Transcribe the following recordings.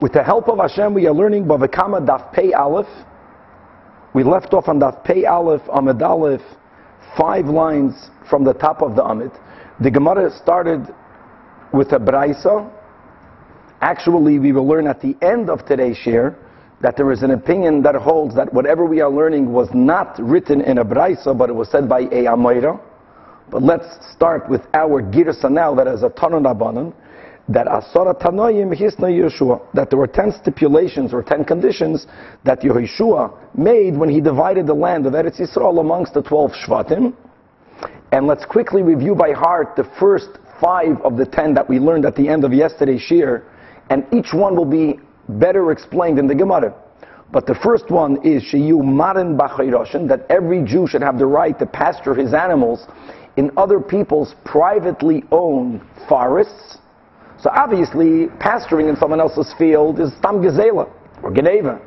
With the help of Hashem, we are learning Bava Kama Daf Pei Aleph. We left off on Daf Pei Aleph, Amid Aleph, five lines from the top of the Amid. The Gemara started with a Braisa. Actually, we will learn at the end of today's share that there is an opinion that holds that whatever we are learning was not written in a Braisa, but it was said by a Amoira. But let's start with our Girsa now, that is a Tanon Abanan that Asara Tanoyim Hisna Yeshua, that there were ten stipulations or ten conditions that Yehoshua made when he divided the land of Eretz Yisrael amongst the twelve Shvatim. And let's quickly review by heart the first five of the ten that we learned at the end of yesterday's shir, and each one will be better explained in the Gemara. But the first one is Shiyu Marin Bachayroshin, that every Jew should have the right to pasture his animals in other people's privately owned forests so obviously, pasturing in someone else's field is tam gezela or geneva.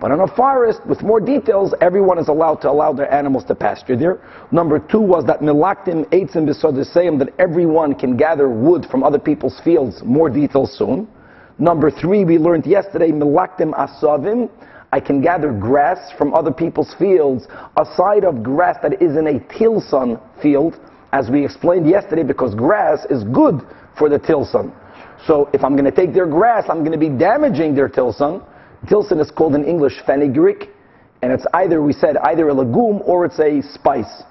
But in a forest with more details, everyone is allowed to allow their animals to pasture there. Number two was that milaktim eitzim b'sodisayim, that everyone can gather wood from other people's fields. More details soon. Number three, we learned yesterday, milaktim asavim, I can gather grass from other people's fields, aside of grass that is in a tilson field, as we explained yesterday, because grass is good for the tilson. So if I'm going to take their grass, I'm going to be damaging their tilson. Tilson is called in English fenugreek, and it's either, we said, either a legume or it's a spice.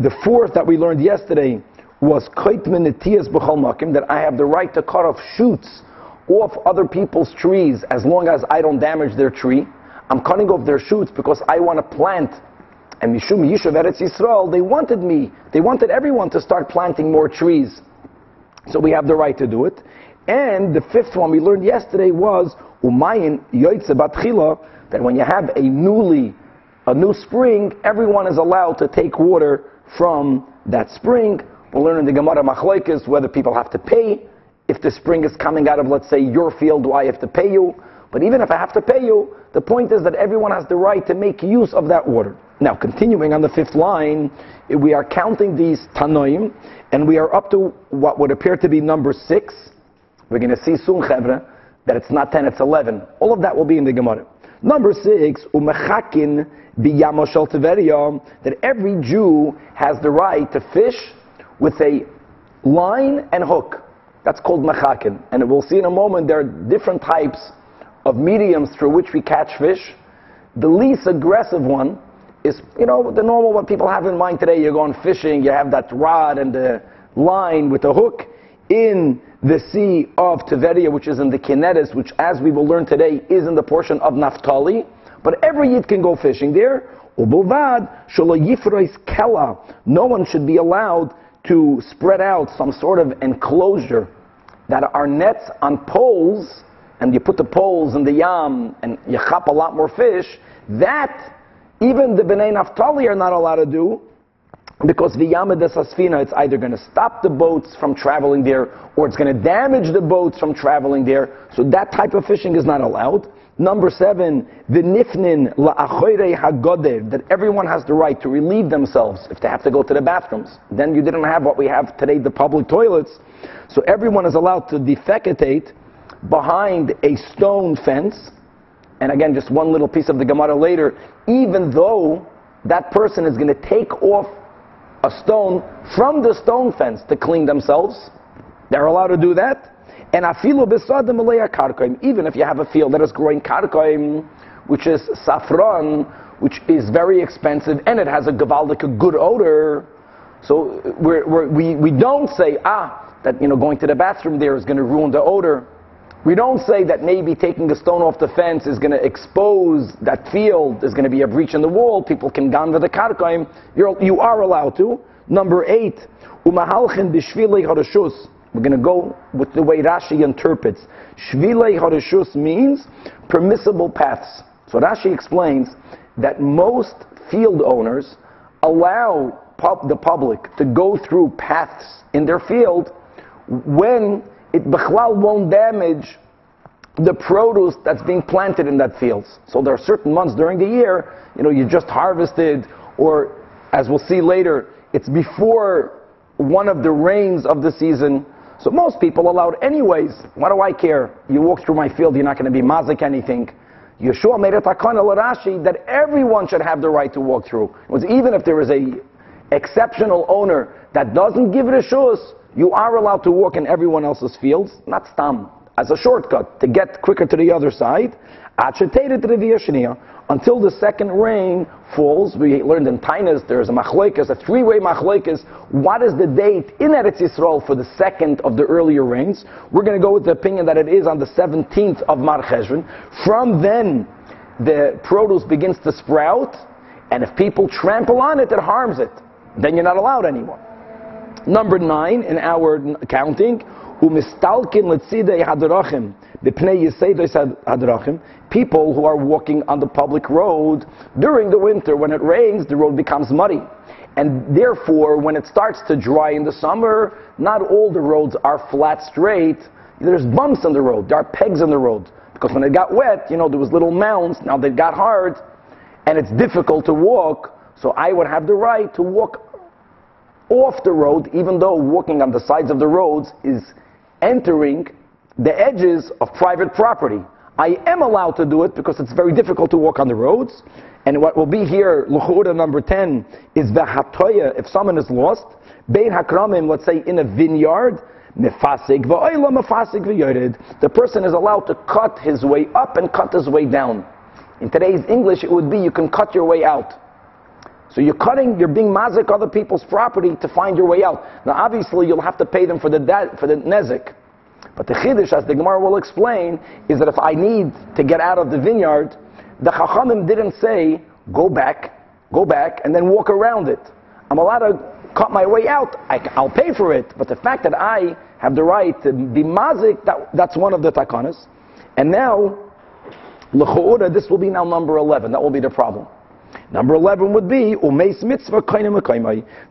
The fourth that we learned yesterday was koitmin makim, that I have the right to cut off shoots off other people's trees as long as I don't damage their tree. I'm cutting off their shoots because I want to plant. And Mishum Yishuv Eretz Yisrael, they wanted me, they wanted everyone to start planting more trees. So we have the right to do it. And the fifth one we learned yesterday was umayin yoitze batchila that when you have a newly a new spring, everyone is allowed to take water from that spring. We'll learn in the Gemara Machlekes whether people have to pay if the spring is coming out of, let's say, your field. Do I have to pay you? But even if I have to pay you, the point is that everyone has the right to make use of that water. Now, continuing on the fifth line, we are counting these tanoim, and we are up to what would appear to be number six. We're going to see soon, Chevra, that it's not 10, it's 11. All of that will be in the Gemara. Number six, umechakin biyamoshel that every Jew has the right to fish with a line and hook. That's called mechakin. And we'll see in a moment there are different types of mediums through which we catch fish. The least aggressive one is, you know, the normal what people have in mind today. You're going fishing, you have that rod and the line with the hook in the sea of Tiberia, which is in the Kineres, which as we will learn today is in the portion of Naphtali. But every Yid can go fishing there. Ubulvad, Yifrois Kela. No one should be allowed to spread out some sort of enclosure that are nets on poles, and you put the poles in the yam, and you chop a lot more fish. That even the Bnei Naphtali are not allowed to do, because the Yamada Sasfina, it's either going to stop the boats from traveling there, or it's going to damage the boats from traveling there. So that type of fishing is not allowed. Number seven, the nifnin la'achoyre hagoder, that everyone has the right to relieve themselves if they have to go to the bathrooms. Then you didn't have what we have today, the public toilets. So everyone is allowed to defecate behind a stone fence. And again, just one little piece of the Gemara later, even though that person is going to take off a stone from the stone fence to clean themselves. They're allowed to do that. And afilu besadim karkoim, even if you have a field that is growing karkoim, which is saffron, which is very expensive, and it has a gavaldik, a good odor. So we're, we're, we we don't say ah that you know going to the bathroom there is going to ruin the odor. We don't say that maybe taking a stone off the fence is going to expose that field, there's going to be a breach in the wall, people can ganda the karkaim. You're, you are allowed to. Number eight, umahalchen b'shvilei harashus. We're going to go with the way Rashi interprets. Shvilei harashus means permissible paths. So Rashi explains that most field owners allow pub, the public to go through paths in their field when it bechlal won't damage the produce that's being planted in that field. So there are certain months during the year, you know, you just harvested, or as we'll see later, it's before one of the rains of the season. So most people allowed anyways. What do I care? You walk through my field, you're not going to be mazik anything. Yeshua made a takana l'Rashi that everyone should have the right to walk through. Even if there is a exceptional owner that doesn't give rishus, you are allowed to walk in everyone else's fields, not stam, as a shortcut to get quicker to the other side. Until the second rain falls, we learned in Tainas there's a machlekes, a three-way machlekes. What is the date in Eretz Yisrael for the second of the earlier rains? We're going to go with the opinion that it is on the 17th of Mar Cheshvan. From then, the produce begins to sprout, and if people trample on it, it harms it. Then you're not allowed anymore. Number nine in our counting, umistalkin letzidei hadrachim b'pnei yisedos hadrachim. People who are walking on the public road during the winter, when it rains, the road becomes muddy. And therefore, when it starts to dry in the summer, not all the roads are flat straight. There's bumps on the road. There are pegs on the road. Because when it got wet, you know, there was little mounds. Now they got hard. And it's difficult to walk. So I would have the right to walk off the road, even though walking on the sides of the roads is entering the edges of private property. I am allowed to do it because it's very difficult to walk on the roads. And what will be here, Luchura number 10, is Vahatoya, if someone is lost, Bein Hakramim, let's say in a vineyard, Mefasig mefasig The person is allowed to cut his way up and cut his way down. In today's English, it would be you can cut your way out. So you're cutting, you're being mazik other people's property to find your way out. Now obviously you'll have to pay them for the de- for the nezik. But the chiddush, as the Gemara will explain, is that if I need to get out of the vineyard, the Chachamim didn't say, go back, go back, and then walk around it. I'm allowed to cut my way out. I, will pay for it. But the fact that I have the right to be mazik, that, that's one of the takanas. And now, this will be now number 11. That will be the problem. Number 11 would be umeis mitzvah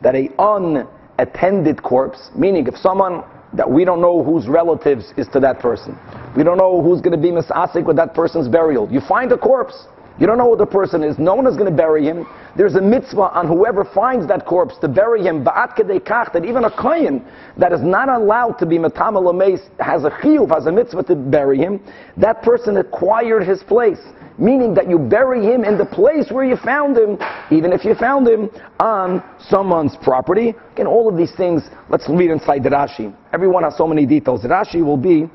that a unattended corpse, meaning if someone that we don't know whose relatives is to that person, we don't know who's going to be misasik with that person's burial. You find a corpse, you don't know who the person is. No one is going to bury him. There's a mitzvah on whoever finds that corpse to bury him. That even a kohen that is not allowed to be matamal has a chiyuv, has a mitzvah to bury him. That person acquired his place meaning that you bury him in the place where you found him, even if you found him on someone's property. Again, all of these things, let's read inside the Rashi. Everyone has so many details. The Rashi will be,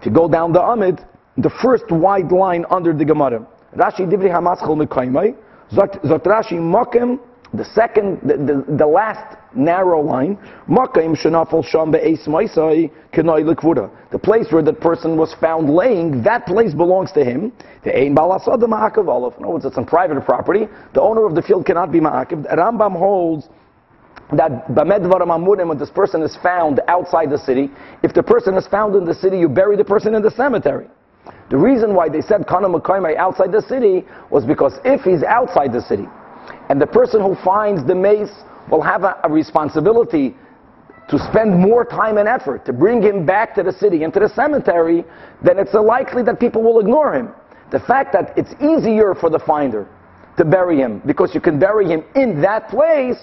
if you go down the Amid, the first wide line under the Gemara. Rashi Divri Hamaschel Mekaimai, Zot Rashi Mokem, the second, the, the, the last narrow line, Makaim Shanafal Sham Be'es Maisai Kenai Likvuda. The place where that person was found laying, that place belongs to him. The Ein Balasad the Ma'akav Olive. In other words, it's on private property. The owner of the field cannot be Ma'akav. Rambam holds that Bamedvaram Amurim, when this person is found outside the city, if the person is found in the city, you bury the person in the cemetery. The reason why they said Kana Makaimai outside the city was because if he's outside the city, and the person who finds the mace will have a, a responsibility to spend more time and effort to bring him back to the city and to the cemetery, then it's likely that people will ignore him. The fact that it's easier for the finder to bury him because you can bury him in that place.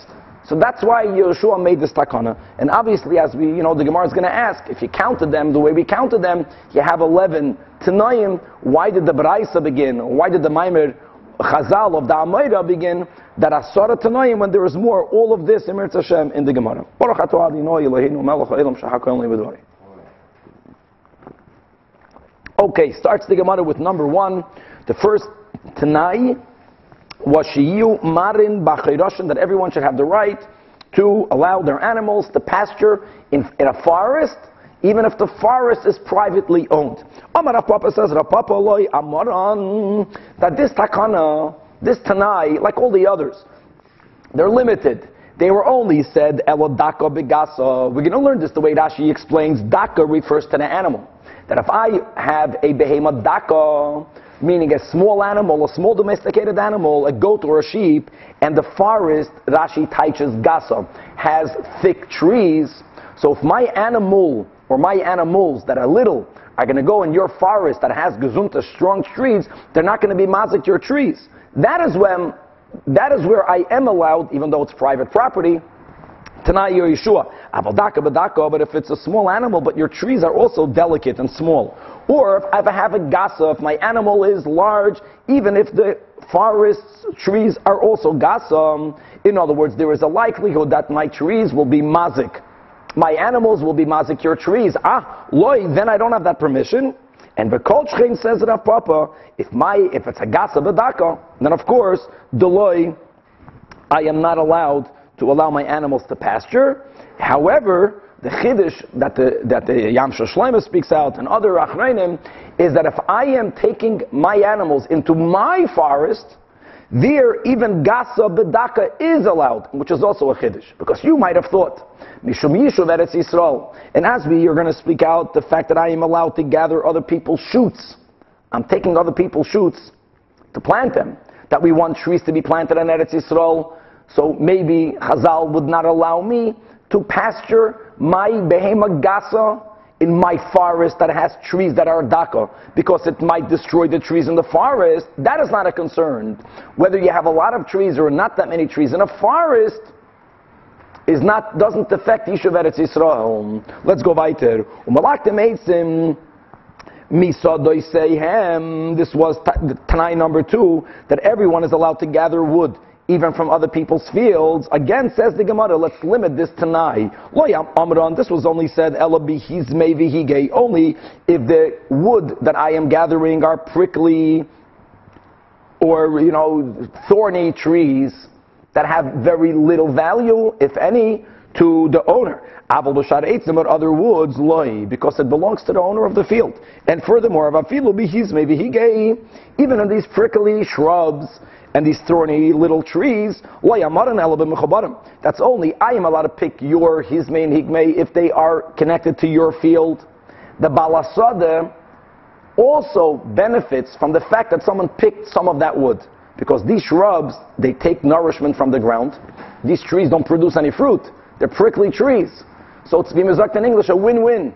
So that's why Yeshua made this takana. And obviously, as we, you know, the Gemara is going to ask, if you counted them the way we counted them, you have 11 Tanaim. Why did the Baraisa begin? Why did the Maimer Chazal of the Amayra begin that Asara Tanoim when there is more, all of this in Mirz Hashem in the Gemara. Baruch Eloheinu melech. Okay, starts the Gemara with number one. The first Tanai was Shiyu Marin B'chayroshin that everyone should have the right to allow their animals to pasture in, in a forest even if the forest is privately owned. Amar Papa says, Rapapa loy amaran, that this takana, this tanai, like all the others, they're limited. They were only said elodaka begasa. We're going to learn this the way Rashi explains. Daka refers to the animal. That if I have a behema daka, meaning a small animal, a small domesticated animal, a goat or a sheep, and the forest, Rashi teaches gasa, has thick trees. So if my animal or my animals that are little are going to go in your forest that has gazunta, strong trees, they're not going to be mazik your trees. That is when, that is where I am allowed, even though it's private property, Tanai or Yeshua. Avaldaka badaka, but if it's a small animal, but your trees are also delicate and small. Or if I have a gasa, if my animal is large, even if the forest trees are also gasa, in other words, there is a likelihood that my trees will be mazik. My animals will be mazik your trees. Ah, loy, then I don't have that permission. And the Kolchchein says it of Papa, if my if it's a gasa badaka, then of course, deloy, I am not allowed to allow my animals to pasture. However, the chiddush that the that the Yam Shlema speaks out and other achreinim is that if I am taking my animals into my forest, there even gasa bedaka is allowed, which is also a chiddush, because you might have thought mishum yishuv eretz Yisrael, and as we are going to speak out the fact that I am allowed to gather other people's shoots, I'm taking other people's shoots to plant them. That we want trees to be planted in Eretz Yisrael so maybe Chazal would not allow me to pasture my behema gasa in my forest that has trees that are daka because it might destroy the trees in the forest. That is not a concern. Whether you have a lot of trees or not that many trees in a forest is not doesn't affect Yishuv Eretz Yisrael. Let's go weiter. Umalaktem eitzim misadoy seihem. This was Tanai number two that everyone is allowed to gather wood even from other people's fields. Again, says the Gemara, let's limit this to Nai. Loyam Amran, this was only said, only if the wood that I am gathering are prickly or, you know, thorny trees that have very little value, if any, to the owner. Aval b'shar eitzim or other woods loy because it belongs to the owner of the field. And furthermore, avafilu bihizme vihigei, even on these prickly shrubs and these thorny little trees, that's only I am allowed to pick your hizme and higme if they are connected to your field. The balasada also benefits from the fact that someone picked some of that wood. Because these shrubs, they take nourishment from the ground. These trees don't produce any fruit. They're prickly trees. So it's bimizakt in English, a win-win.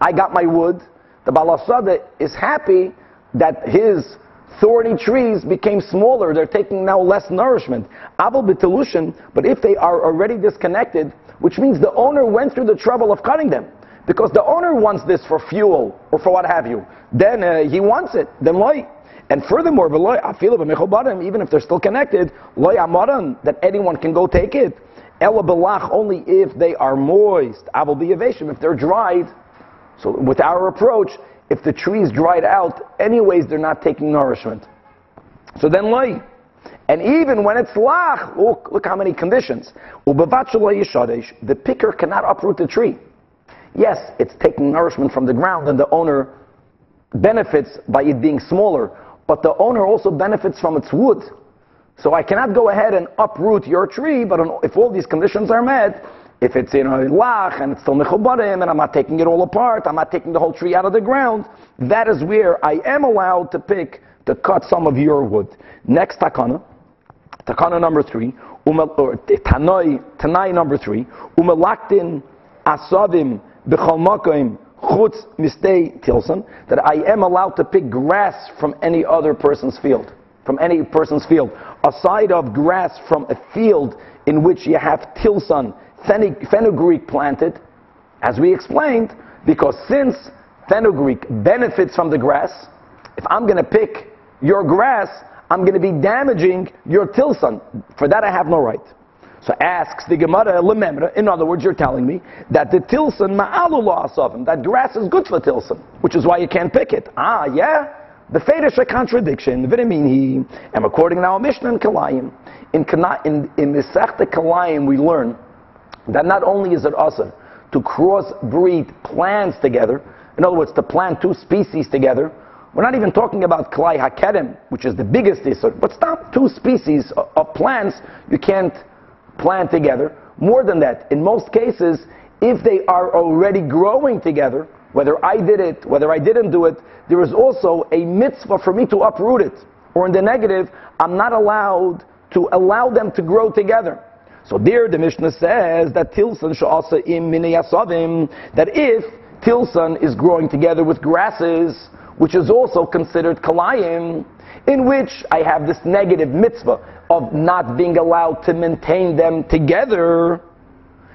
I got my wood. The balasada is happy that his thorny trees became smaller. They're taking now less nourishment. Abel b'telushin, but if they are already disconnected, which means the owner went through the trouble of cutting them, because the owner wants this for fuel or for what have you, then uh, he wants it. Then loy. And furthermore, even if they're still connected, that anyone can go take it. Only if they are moist. If they're dried. So with our approach, if the trees dried out, anyways they're not taking nourishment. So then loy. And even when it's lach, look, look how many conditions. The picker cannot uproot the tree. Yes, it's taking nourishment from the ground and the owner benefits by it being smaller, but the owner also benefits from its wood. So I cannot go ahead and uproot your tree, but if all these conditions are met, if it's in a lach and it's still mechubarim and I'm not taking it all apart, I'm not taking the whole tree out of the ground, that is where I am allowed to pick to cut some of your wood. Next takana, takana number three, or tanoi, tanai number three, umelaktin asavim b'chol chutz mistei tilson, that I am allowed to pick grass from any other person's field, from any person's field, aside of grass from a field in which you have tilson fenugreek planted, as we explained, because since fenugreek benefits from the grass, if I'm going to pick your grass, I'm going to be damaging your tilson. For that I have no right. So asks the Gemara lememra. In other words, you're telling me that the tilson ma'alullah asavim, that grass is good for tilson, which is why you can't pick it. Ah, yeah. The Fedish a contradiction. V'demini. And according now Mishnah and Kalayim, in in in Masechta Kalayim we learn that not only is it awesome to crossbreed plants together, in other words, to plant two species together, we're not even talking about Klai Hakedem, which is the biggest issue, but stop two species of plants you can't plant together. More than that, in most cases, if they are already growing together, whether I did it, whether I didn't do it, there is also a mitzvah for me to uproot it. Or in the negative, I'm not allowed to allow them to grow together. So there the Mishnah says that tilson also im miniyasavim, that if tilson is growing together with grasses, which is also considered kalayim, in which I have this negative mitzvah of not being allowed to maintain them together,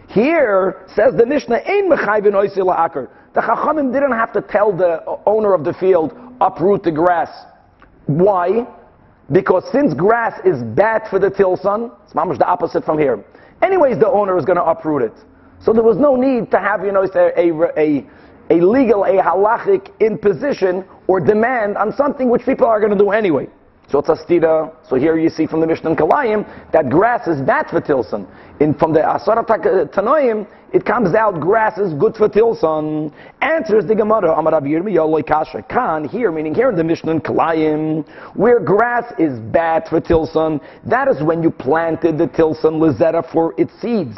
Here, says the Mishnah, Ein. The Chachamim didn't have to tell the owner of the field, uproot the grass. Why? Because since grass is bad for the tilson, it's mamash the opposite from here. Anyways, the owner is going to uproot it. So there was no need to have, you know, a, a, a legal, a halachic imposition or demand on something which people are going to do anyway. So it's a stira. So here you see from the Mishnah Kalayim that grass is bad for tilson. In, from the Asara Tanoim, it comes out grass is good for tilson. Answers the Gemara, Amar Yirmiyah Kasha. Kan, here, meaning here in the Mishnah Kalayim, where grass is bad for tilson, that is when you planted the tilson lizera for its seeds.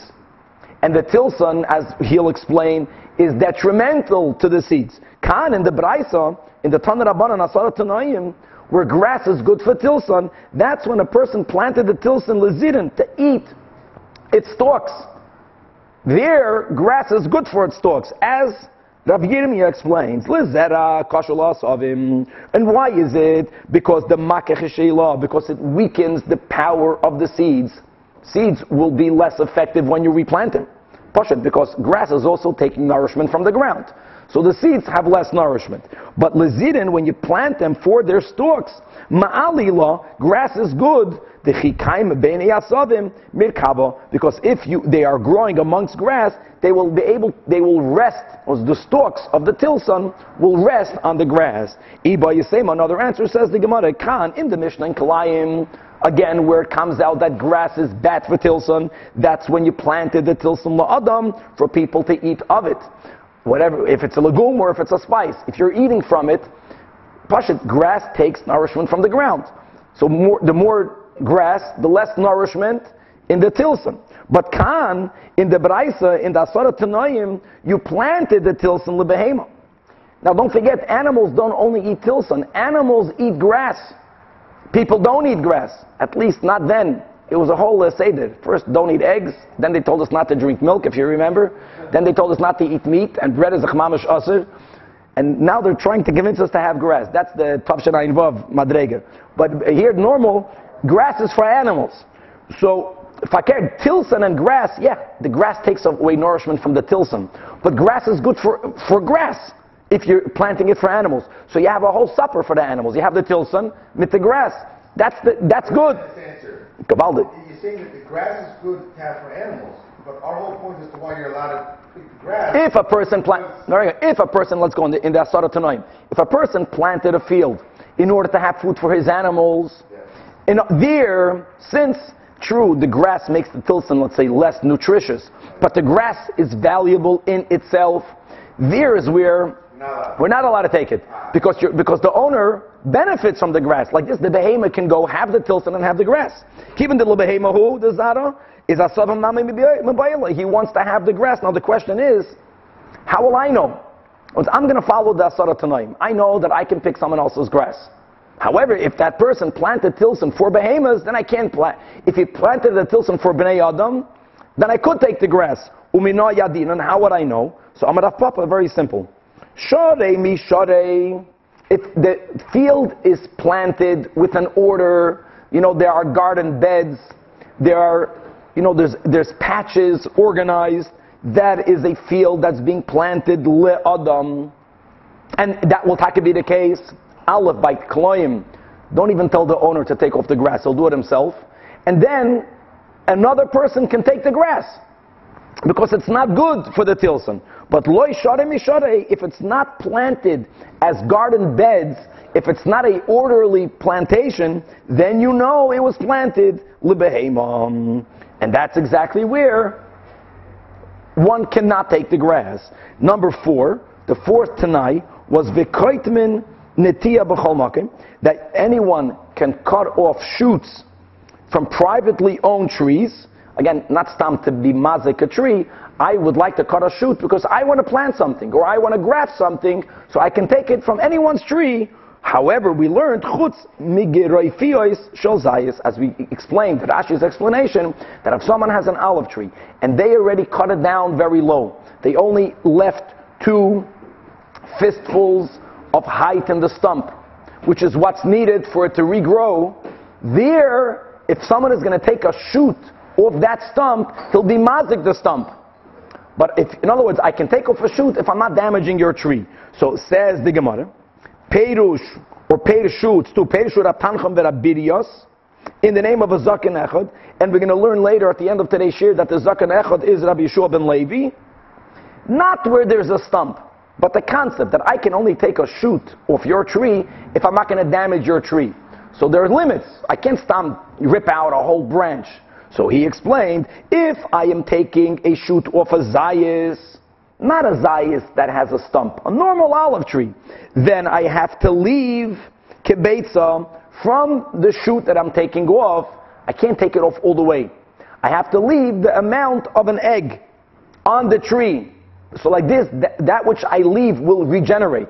And the tilson, as he'll explain, is detrimental to the seeds. Kan in the Braisa, in the Tanah Rabbanan Asara Tanoim, where grass is good for tilson, that's when a person planted the tilson lezirin to eat its stalks. There, grass is good for its stalks, as Rabbi Yirmiyah explains, Lizera kashulas him. And why is it? Because the makech because it weakens the power of the seeds. Seeds will be less effective when you replant them. Because grass is also taking nourishment from the ground. So the seeds have less nourishment. But lezidin, when you plant them for their stalks, ma'alila, grass is good. The chikaim yasadim mirkava, because if you they are growing amongst grass, they will be able, they will rest, or the stalks of the tilson will rest on the grass. Iba Yisema, another answer says the Gemara, Khan in the Mishnah in Kalayim. Again, where it comes out that grass is bad for tilson, that's when you planted the tilson la'adam for people to eat of it whatever, if it's a legume or if it's a spice, if you're eating from it, pashit, grass takes nourishment from the ground. So more, the more grass, the less nourishment in the tilson. But kan, in the braisa, in the asara tanoim, you planted the tilson lebehema. Now don't forget, animals don't only eat tilson. Animals eat grass. People don't eat grass. At least not then. It was a whole uh, seder. First, don't eat eggs. Then they told us not to drink milk, if you remember. Then they told us not to eat meat, and bread is a chmamish aser. And now they're trying to convince us to have grass. That's the Tavshanai Vav Madrega. But here, normal, grass is for animals. So, fakir, tilson and grass, yeah, the grass takes away nourishment from the tilson. But grass is good for, for grass if you're planting it for animals. So you have a whole supper for the animals. You have the tilson with the grass. That's, the, that's good. Gavaldik. You're saying that the grass is good to have for animals, but our whole point is to why you're allowed to pick the grass. If a person plant, if a person, let's go in the, in the Asara tonight. If a person planted a field in order to have food for his animals, yes. in there, since true, the grass makes the tilson, let's say, less nutritious, but the grass is valuable in itself. There is where we're not allowed to take it because because the owner benefits from the grass. Like this, the behemoth can go have the tilson and have the grass. Even the behemoth who the zara is asavam nami He wants to have the grass. Now the question is, how will I know? I'm going to follow the asara tanaim. I know that I can pick someone else's grass. However, if that person planted tilson for behemoths, then I can't plant. If he planted the tilson for bnei adam, then I could take the grass. Umino yadin. And how would I know? So I'm Papa, very simple. Shorei mi shorei. If the field is planted with an order, you know, there are garden beds, there are, you know, there's, there's patches organized, that is a field that's being planted le adam. And that will take be the case. Aleph by Kloim. Don't even tell the owner to take off the grass, he'll do it himself. And then another person can take the grass because it's not good for the tilson. But loy if it's not planted as garden beds, if it's not a orderly plantation, then you know it was planted libehemam. And that's exactly where one cannot take the grass. Number four, the fourth Tanai was v'koitmin netia b'chol that anyone can cut off shoots from privately owned trees Again, not stam to be mazik a tree. I would like to cut a shoot because I want to plant something or I want to graft something so I can take it from anyone's tree. However, we learned chutz migiroifios sholzayis, as we explained, Rashi's explanation, that if someone has an olive tree and they already cut it down very low, they only left two fistfuls of height in the stump, which is what's needed for it to regrow. There, if someone is going to take a shoot off that stump, he'll be mazik the stump. But if, in other words, I can take off a shoot if I'm not damaging your tree. So says the Gemara, Perush or Perushut to Perushut Atancham Verabirios in the name of a Zakan Echad, and we're going to learn later at the end of today's shir that the Zakan Echad is Rabbi Yeshua ben Levi, not where there's a stump, but the concept that I can only take a shoot off your tree if I'm not going to damage your tree. So there are limits. I can't stomp, rip out a whole branch. So he explained, if I am taking a shoot off a zayis, not a zayis that has a stump, a normal olive tree, then I have to leave kibetza from the shoot that I'm taking off. I can't take it off all the way. I have to leave the amount of an egg on the tree. So like this, th- that which I leave will regenerate.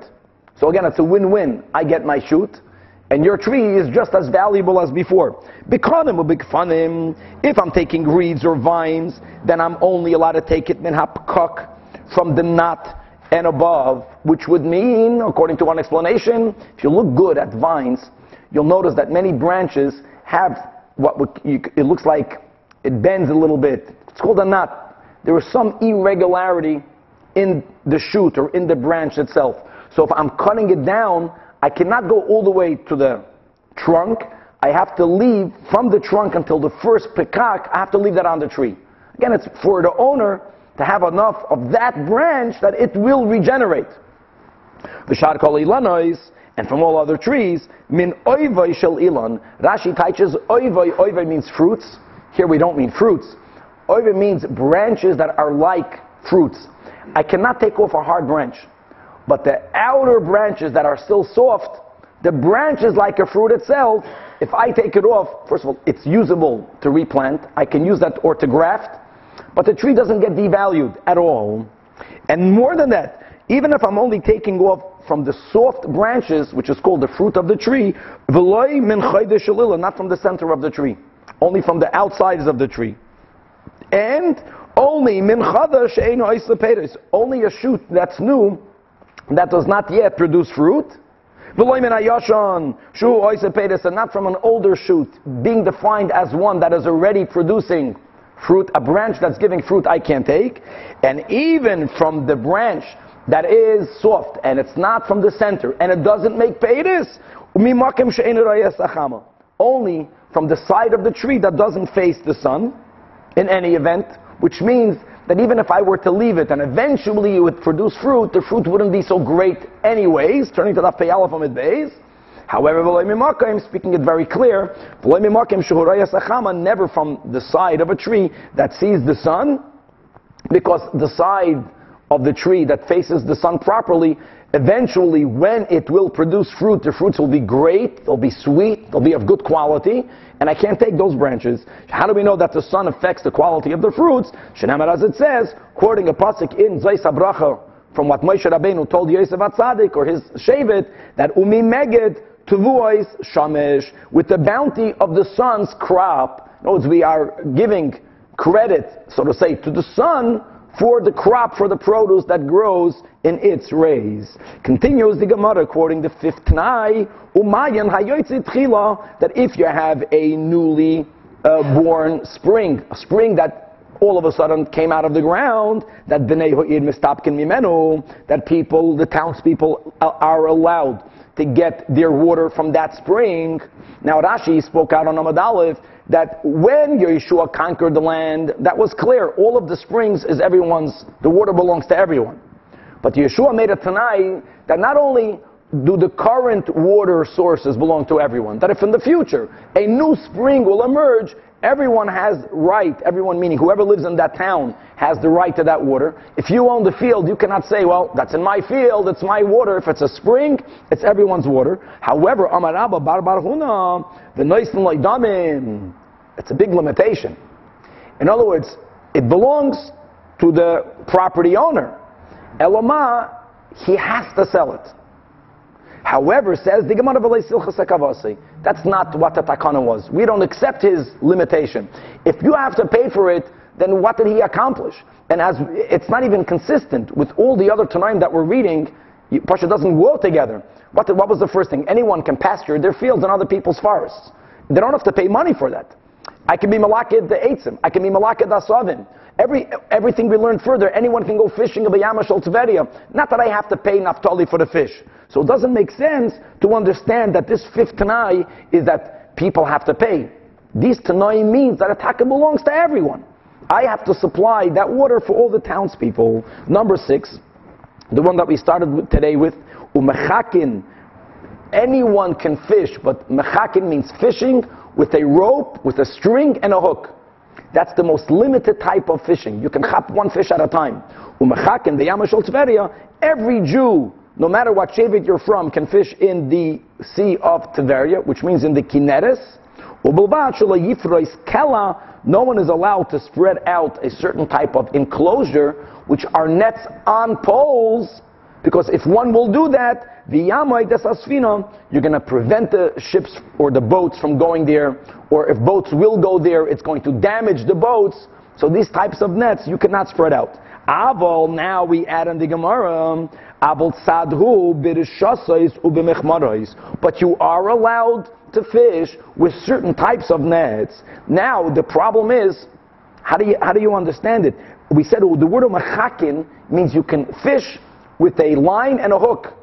So again, it's a win-win. I get my shoot, and your tree is just as valuable as before. Bikonim will bikfanim. If I'm taking reeds or vines, then I'm only allowed to take it min hapkok from the knot and above, which would mean, according to one explanation, if you look good at vines, you'll notice that many branches have what it looks like it bends a little bit. It's called a knot. There is some irregularity in the shoot or in the branch itself. So if I'm cutting it down, I cannot go all the way to the trunk. I have to leave from the trunk until the first pekak, I have to leave that on the tree. Again, it's for the owner to have enough of that branch that it will regenerate. V'shar kol ilanois, and from all other trees, min oivoi shel ilan. Rashi teaches oivoi, oivoi means fruits. Here we don't mean fruits. Oivoi means branches that are like fruits. I cannot take off a hard branch. But the outer branches that are still soft, the branch is like a fruit itself. If I take it off, first of all, it's usable to replant. I can use that or to graft. But the tree doesn't get devalued at all. And more than that, even if I'm only taking off from the soft branches, which is called the fruit of the tree, not from the center of the tree, only from the outsides of the tree. And only only a shoot that's new, that does not yet produce fruit. And not from an older shoot, being defined as one that is already producing fruit, a branch that's giving fruit I can't take, and even from the branch that is soft and it's not from the center and it doesn't make peiris, only from the side of the tree that doesn't face the sun in any event, which means that even if I were to leave it and eventually it would produce fruit, the fruit wouldn't be so great anyways, turning to the Peyalaf Amid Beis. However, speaking it very clear, never from the side of a tree that sees the sun, because the side of the tree that faces the sun properly, eventually when it will produce fruit, the fruits will be great, they'll be sweet, they'll be of good quality, and I can't take those branches. How do we know that the sun affects the quality of the fruits? Shenamar as it says, quoting a pasuk in Zayis Abracha, from what Moshe Rabbeinu told Yosef Atzadik or his Shevet, that Umi Meged Tuvuois Shamesh, with the bounty of the sun's crop. In other words, we are giving credit, so to say, to the sun for the crop, for the produce that grows in its rays. Continues the Gemara quoting the fifth Tanai, Umayan Hayotzit that if you have a newly uh, born spring, a spring that all of a sudden came out of the ground, that Bnei Ho'ir Mistapkin Mimenu, that people, the townspeople are allowed to get their water from that spring. Now Rashi spoke out on Amad Aleph that when Yeshua conquered the land, that was clear. All of the springs is everyone's, the water belongs to everyone. But Yeshua made a Tanai that not only do the current water sources belong to everyone, that if in the future a new spring will emerge, everyone has right, everyone meaning whoever lives in that town has the right to that water. If you own the field, you cannot say, well, that's in my field, it's my water. If it's a spring, it's everyone's water. However, Amarabba Bar Barhuna, the Noisin Loidamim, it's a big limitation. In other words, it belongs to the property owner. Eloma, he has to sell it. However, says the Gemara that's not what the takana was. We don't accept his limitation. If you have to pay for it, then what did he accomplish? And as it's not even consistent with all the other Tanaim that we're reading, Pasha doesn't go together. What, what was the first thing? Anyone can pasture their fields and other people's forests. They don't have to pay money for that. I can be malakid the eitzim. I can be malakid asavim. Every, everything we learn further, anyone can go fishing of the Yamashal Tveria. Not that I have to pay Naphtali for the fish. So it doesn't make sense to understand that this fifth Tanai is that people have to pay. These Tanai means that Ataka belongs to everyone. I have to supply that water for all the townspeople. Number six, the one that we started with today with, Umechakin. Anyone can fish, but mechakin means fishing with a rope, with a string, and a hook. That's the most limited type of fishing. You can chop one fish at a time. Umechakin, the Yamashal Tveria, every Jew, no matter what Shevet you're from, can fish in the Sea of Tveria, which means in the Kineres. No one is allowed to spread out a certain type of enclosure, which are nets on poles, because if one will do that, the you're going to prevent the ships or the boats from going there, or if boats will go there, it's going to damage the boats. So these types of nets you cannot spread out. Aval, now we add in the Gemara, Aval sadhu b'rishasais ub'mechmarais. But you are allowed to fish with certain types of nets. Now the problem is, how do you, how do you understand it? We said the word machakin means you can fish with a line and a hook.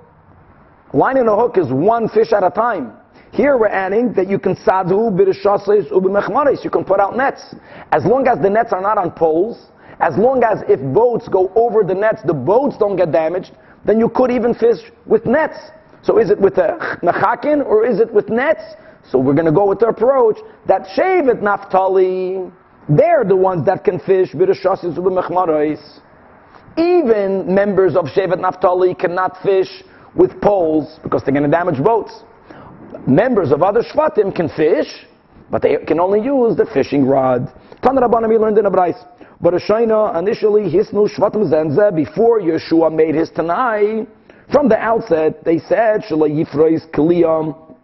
Line and a hook is one fish at a time. Here we're adding that you can sadhu b'rishasais ub'mechmarais. You can put out nets. As long as the nets are not on poles, as long as if boats go over the nets, the boats don't get damaged, then you could even fish with nets. So is it with a mechakin or is it with nets? So we're going to go with the approach that Shevet Naftali, they're the ones that can fish b'rishasais ub'mechmarais. Even members of Shevet Naftali cannot fish with poles because they're going to damage boats. Members of other Shvatim can fish, but they can only use the fishing rod. Tan Rabbanim we learned in a Braisa. But Ashayna initially hisnu Shvatim Zenze before Yeshua made his Tanai. From the outset, they said Shala Yifreis Kaliyam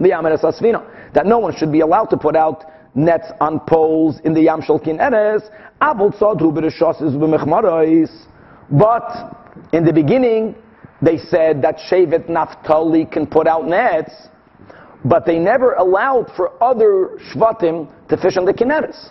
Asfina that no one should be allowed to put out nets on poles in the Yam Shalkin Eres. Avol Tzadhu B'Rishas B'Mechmarais. But in the beginning, they said that Shevet Naphtali can put out nets, but they never allowed for other Shvatim to fish on the Kineres.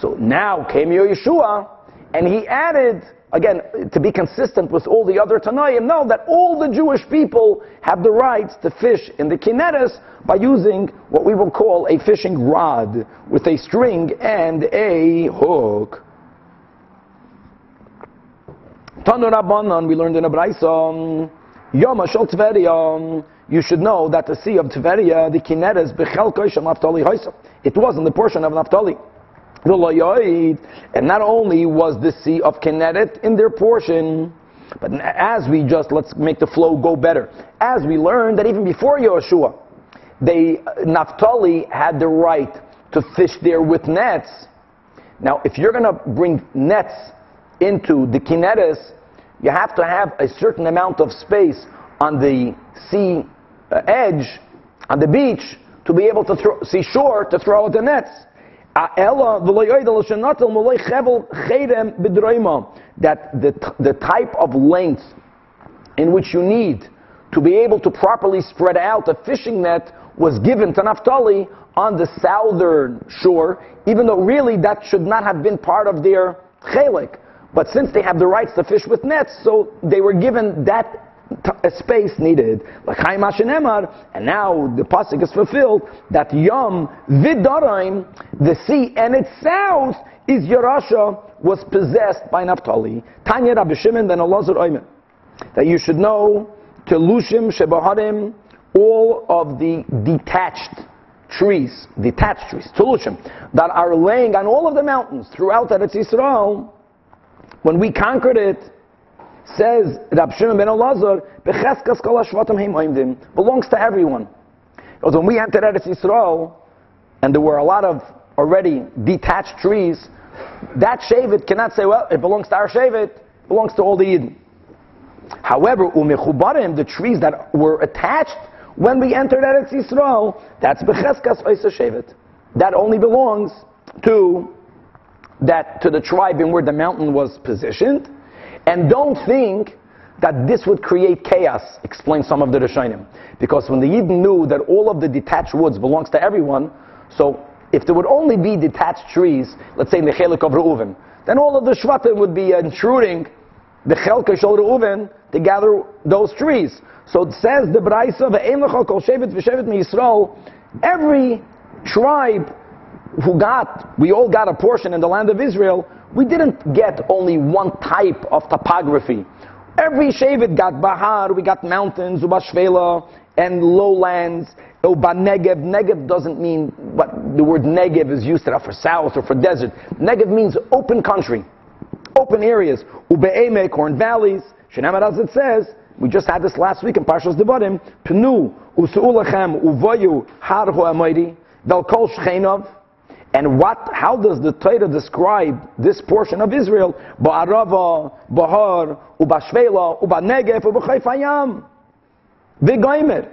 So now came Yeshua, and he added, again, to be consistent with all the other Tanaim, no, that all the Jewish people have the right to fish in the Kineres by using what we will call a fishing rod with a string and a hook. Tanu Rabbanan, we learned in a Braisa, Yom Tveria, you should know that the sea of Tveria, the Kineres, Bechel Hoisa. It was in the portion of Naftali. And not only was the sea of Kinneret in their portion, but as we just, let's make the flow go better. As we learned that even before Yeshua, they, uh, Naphtali had the right to fish there with nets. Now, if you're going to bring nets into the Kineres, you have to have a certain amount of space on the sea uh, edge, on the beach, to be able to throw, see shore to throw out the nets. That the, the type of length in which you need to be able to properly spread out a fishing net was given to Naphtali on the southern shore, even though really that should not have been part of their chelik. But since they have the rights to fish with nets, so they were given that t- uh, space needed. And now the pasuk is fulfilled that Yom Vidaraim, the sea and its south is Yerusha was possessed by Naphtali. Tanya Rabbi Shimon ben Elazar Oymen. That you should know Telushim Shebaharim, all of the detached trees, detached trees, Telushim, that are laying on all of the mountains throughout Eretz Yisrael when we conquered it, says Rab Shimon ben Elazar, "Becheskas kol belongs to everyone. Because when we entered Eretz Yisrael, and there were a lot of already detached trees, that Shevet cannot say, well, it belongs to our Shevet, it belongs to all the Eden. However, umechubarim, the trees that were attached when we entered Eretz Yisrael, that's becheskas oisa Shevet. That only belongs to that to the tribe in where the mountain was positioned, and don't think that this would create chaos, explain some of the Rishonim. Because when the Yidden knew that all of the detached woods belongs to everyone, so if there would only be detached trees, let's say in the Chelik of Reuven, then all of the Shvatim would be intruding the Chelka Shol Reuven to gather those trees. So it says the Braisa, kol shevet v'shevet Yisrael, every tribe who got, we all got a portion in the land of Israel, we didn't get only one type of topography. Every Shevet got Bahar, we got mountains, Ubashvela, and lowlands. Uba Negev. Negev doesn't mean what the word Negev is used for south or for desert. Negev means open country, open areas. Ube'eme, corn valleys. Shenamar as it says, we just had this last week in Parshas Devarim. Penu, usu'ulachem, uvoyu, har ho'amoidi, vel kol shchenov, and what? How does the Torah describe this portion of Israel? Ba'arava, Bahar, Ubashvela, Ubanegev, Ubachayfayam. V'goimer.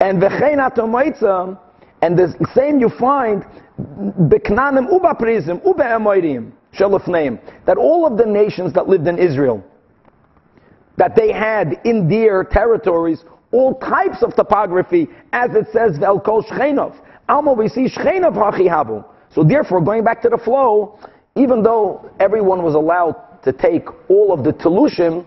And v'chein atomoitza, and the same you find, Beknanim Ubaprizim, Ube'amoirim, Shelifneim, that all of the nations that lived in Israel, that they had in their territories all types of topography, as it says, Velkol Shchenov. Alma, we see Shchenov Hachihabu. So therefore, going back to the flow, even though everyone was allowed to take all of the Telushim,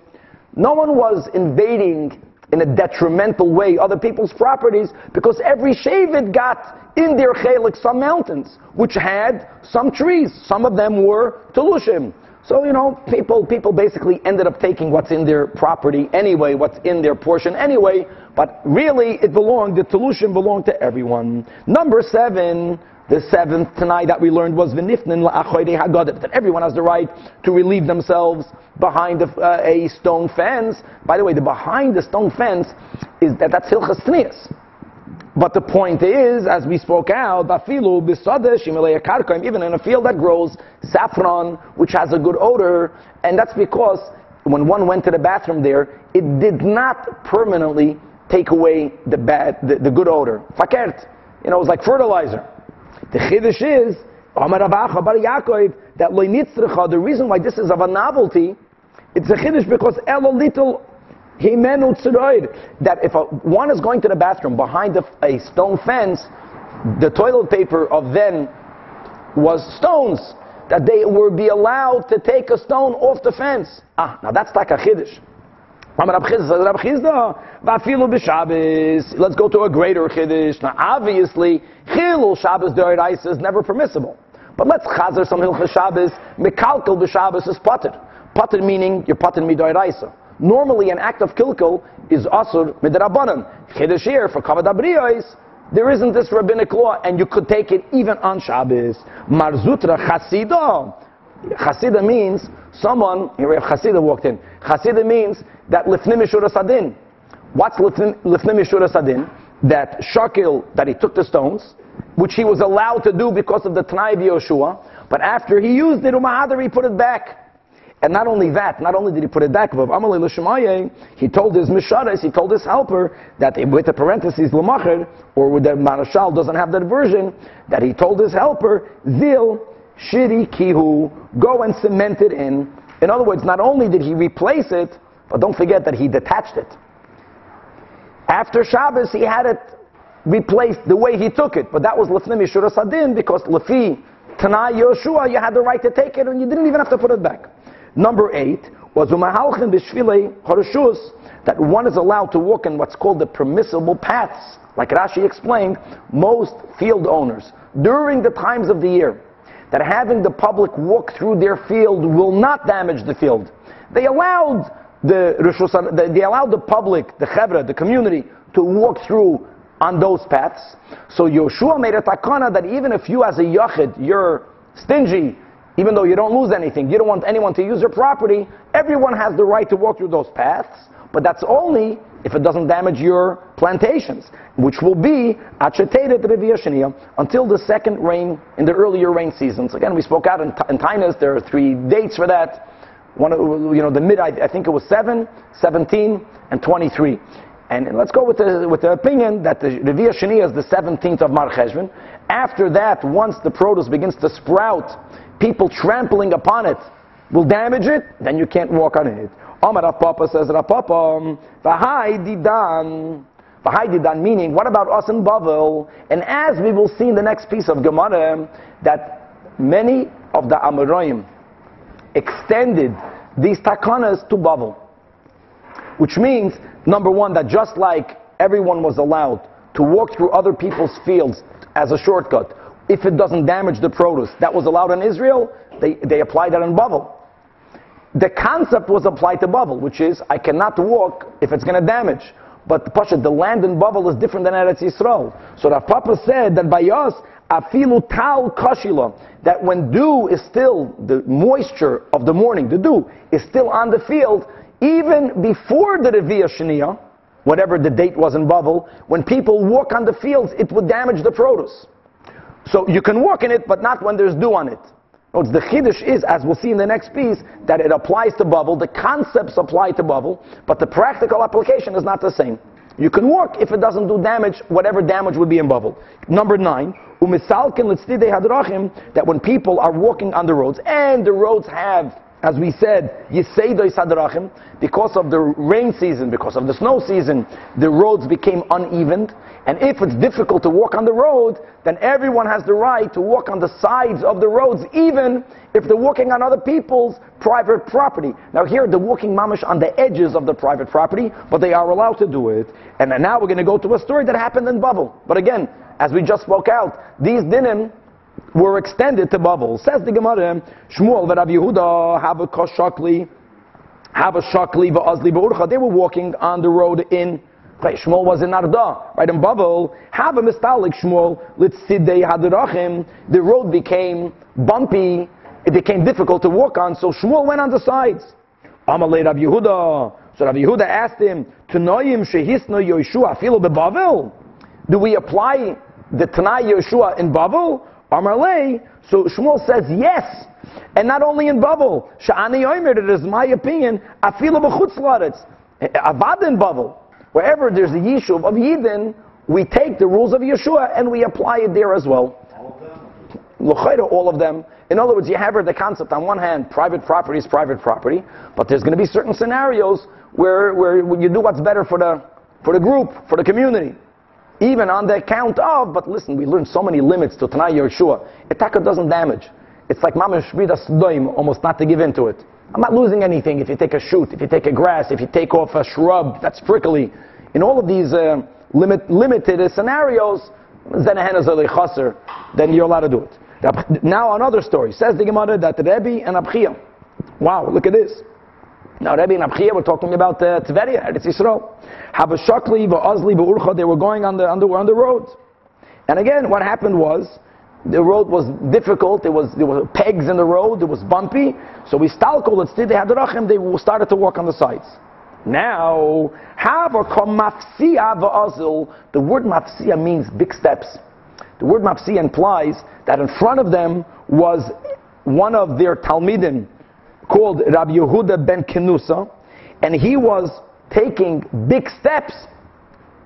no one was invading in a detrimental way other people's properties because every Shavit got in their chelik some mountains which had some trees. Some of them were Telushim. So, you know, people, people basically ended up taking what's in their property anyway, what's in their portion anyway, but really it belonged, the Telushim belonged to everyone. Number seven, the seventh tonight that we learned was v'nifnin la'achoydei hagadah, that everyone has the right to relieve themselves behind a, uh, a, stone fence. By the way, the behind the stone fence is that that's hilchas tnias. But the point is, as we spoke out, bafilu karkaim, even in a field that grows saffron, which has a good odor, and that's because when one went to the bathroom there, it did not permanently take away the bad, the, the good odor. Fakert, you know, it was like fertilizer. The chiddush is, Amar Bar Yaakov, that loinitzrecha, the reason why this is of a novelty, it's a chiddush because elo little himenu tzroid, that if a, one is going to the bathroom behind a, a stone fence, the toilet paper of then was stones, that they would be allowed to take a stone off the fence. Ah, now that's like a chiddush. Uh, let's go to a greater chiddush. Now, obviously, chilul Shabbos deoraisa is never permissible. But let's chazer some hilchas Shabbos. Mikalkel b'Shabbos is pater. Pater meaning you're pater midoraisa. Normally, an act of kilkel is asur midrabanan. Chiddush here for kavod. There isn't this rabbinic law, and you could take it even on Shabbos. Mar Zutra chasida. Chasida means someone, here Chasida walked in. Chasida means that lifnim sadin. What's lifnim sadin? That shakil, that he took the stones, which he was allowed to do because of the Tanai of Yoshua, but after he used it, Umahadar, he put it back. And not only that, not only did he put it back, but he told his mishares, he told his helper, that with the parentheses lamacher, or with the marashal doesn't have that version, that he told his helper, zil shiri kihu, go and cement it in. In other words, not only did he replace it, but don't forget that he detached it. After Shabbos, he had it replaced the way he took it, but that was lefnim yishura sadin because lefi tanai Yeshua, you had the right to take it and you didn't even have to put it back. Number eight was umahalchin b'shvilei harashus that one is allowed to walk in what's called the permissible paths. Like Rashi explained, most field owners during the times of the year that having the public walk through their field will not damage the field. They allowed the they allowed the public, the chevra, the community, to walk through on those paths. So Yoshua made a takana that even if you as a yachid, you're stingy, even though you don't lose anything, you don't want anyone to use your property, everyone has the right to walk through those paths, but that's only if it doesn't damage your plantations, which will be until the second rain in the earlier rain seasons. Again, we spoke out in, in Tainus, there are three dates for that. One, you know, the mid, I, I think it was 7, 17, and 23. And let's go with the, with the opinion that the Reviya Shani is the 17th of Mar Cheshvan. After that, once the produce begins to sprout, people trampling upon it will damage it, then you can't walk on it. Amar Papa says, Rav Papa, um, Vahai Didan. Vahai Didan meaning, what about us in Bavel? And as we will see in the next piece of Gemara, that many of the Amoraim, extended these takanas to Bavel. Which means, number one, that just like everyone was allowed to walk through other people's fields as a shortcut, if it doesn't damage the produce, that was allowed in Israel, they, they applied that in Bavel. The concept was applied to Bavel, which is, I cannot walk if it's going to damage. But the Pasha, the land in Bavel is different than Eretz Yisrael. So Rav Papa said that by us, afilu tal kashila, that when dew is still, the moisture of the morning, the dew, is still on the field, even before the Reviya Shania, whatever the date was in Bavel, when people walk on the fields, it would damage the produce. So you can walk in it, but not when there's dew on it. The chiddush is, as we'll see in the next piece, that it applies to Bavel. The concepts apply to Bavel, but the practical application is not the same. You can walk if it doesn't do damage, whatever damage would be in Bavel. Number nine, umisalkin hadrachim, that when people are walking on the roads, and the roads have as we said, Yiseidois Hadrachim, because of the rain season, because of the snow season, the roads became uneven. And if it's difficult to walk on the road, then everyone has the right to walk on the sides of the roads, even if they're walking on other people's private property. Now here, they're walking mamish on the edges of the private property, but they are allowed to do it. And now we're going to go to a story that happened in Bavel. But again, as we just spoke out, these dinim were extended to Bavel. Says the Gemara, Shmuel v'Rab Yehuda have a koshakli, have a shakli v'azli b'urcha. They were walking on the road in Right, Shmuel was in Arda, right in Bavel. Have a mistalik Shmuel, let's sidei hadrachim. The road became bumpy, it became difficult to walk on, so Shmuel went on the sides. Amalei Rabbi Yehuda. So Rabbi Yehuda asked him, Tanoim shehisno Yoshua filo beBavel? Do we apply the Tanai Yeshua in Bavel? Amalei. So Shmuel says yes. And not only in Bavel. Sha'ani Omer, it is my opinion, afilo b'chutz laretz. Avad in. Wherever there's a Yishuv of Yidden, we take the rules of Yeshua and we apply it there as well. All of them. In other words, you have the concept on one hand, private property is private property, but there's going to be certain scenarios where, where you do what's better for the, for the group, for the community. Even on the account of, but listen, we learned so many limits to Tanai Yeshua. Itaka doesn't damage. It's like Mamash Shvida Sdoim, almost not to give into it. I'm not losing anything if you take a shoot, if you take a grass, if you take off a shrub that's prickly. In all of these uh, limit, limited scenarios, then you're allowed to do it. Now another story. Says the Gemara that Rebbe and Abchia. Wow, look at this. Now Rebbe and Abchia were talking about uh, Tveria, Eretz Yisrael. Habashakli, Ba'azli, Ba'urcha, they were going on the, on the, on the road. And again, what happened was, the road was difficult, there was, there were pegs in the road, it was bumpy, so we stalkol, it's they had the rachim, they started to walk on the sides. Now, mafsiya the word mafsia means big steps. The word mafsia implies that in front of them was one of their Talmidim called Rabbi Yehuda ben Kenusa, and he was taking big steps.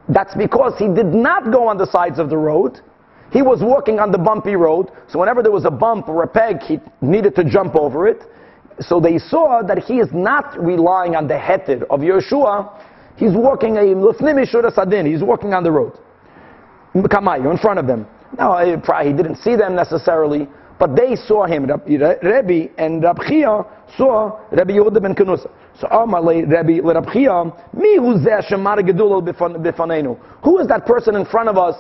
That's because he did not go on the sides of the road. He was walking on the bumpy road, so whenever there was a bump or a peg, he needed to jump over it. So they saw that he is not relying on the heter of Yeshua, he's walking a sadin, he's walking on the road. Kamayu, in front of them. Now, eh, he didn't see them necessarily, but they saw him. Rebbe and Rab Chia saw Rabbi Yehuda ben Kenusa. So Amalei Rabbi Rab Chia, mi Who is that person in front of us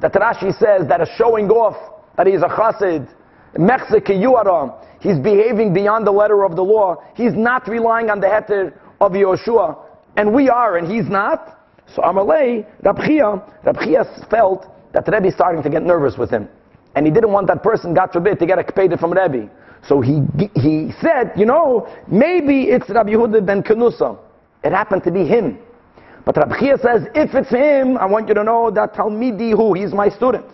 that Rashi says that is showing off that he's a chassid, He's behaving beyond the letter of the law. He's not relying on the heter of Yoshua. And we are, and he's not. So Amalei, Rabchia, Rabchia felt that Rebbe is starting to get nervous with him. And he didn't want that person, God forbid, to get a from Rebbe. So he, he said, you know, maybe it's Rabbi Yehuda ben Kenusa. It happened to be him. But Rabbi Chia says, if it's him, I want you to know that Talmidi who, he's my student.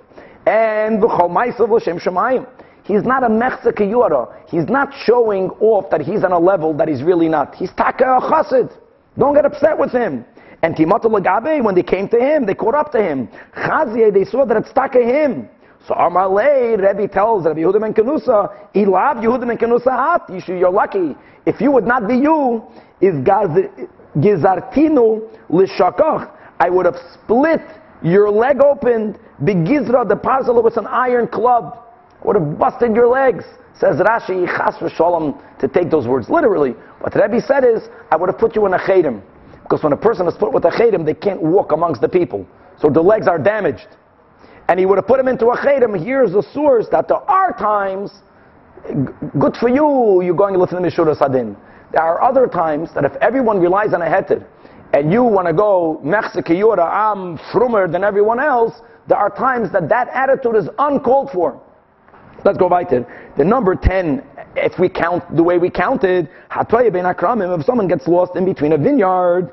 And He's not a mechzek yura. He's not showing off that he's on a level that he's really not. He's taka chassid. Don't get upset with him. And Timatu Lagabe, when they came to him, they caught up to him. Chazie, they saw that it's taka him. So Amalei, Rebbe tells Rabbi Yehuda ben Kenusa, Ilav Yehuda ben Kenusa hat, you're lucky. If you would not be you, is Gizartinu lishakach. I would have split your leg open, begizra, the puzzle with an iron club. Would have busted your legs. Says Rashi, chas v'shalom, to take those words literally. What Rebbe said is, I would have put you in a chedim. Because when a person is put with a chedim, they can't walk amongst the people. So the legs are damaged. And he would have put him into a chedim. Here's the source that there are times, good for you, you're going to listen to Mishura Sadin. There are other times that if everyone relies on a heter, and you want to go Mechzikiyura, I'm frumer than everyone else, there are times that that attitude is uncalled for. Let's go weiter. The number 10, if we count the way we counted, ben Akramim, if someone gets lost in between a vineyard,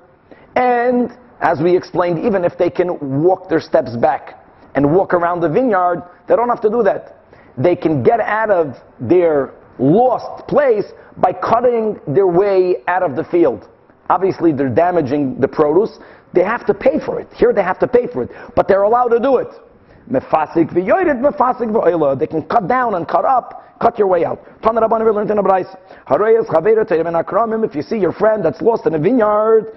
and as we explained, even if they can walk their steps back and walk around the vineyard, they don't have to do that. They can get out of their lost place by cutting their way out of the field. Obviously, they're damaging the produce. They have to pay for it. Here, they have to pay for it, but they're allowed to do it. They can cut down and cut up, cut your way out. If you see your friend that's lost in a vineyard.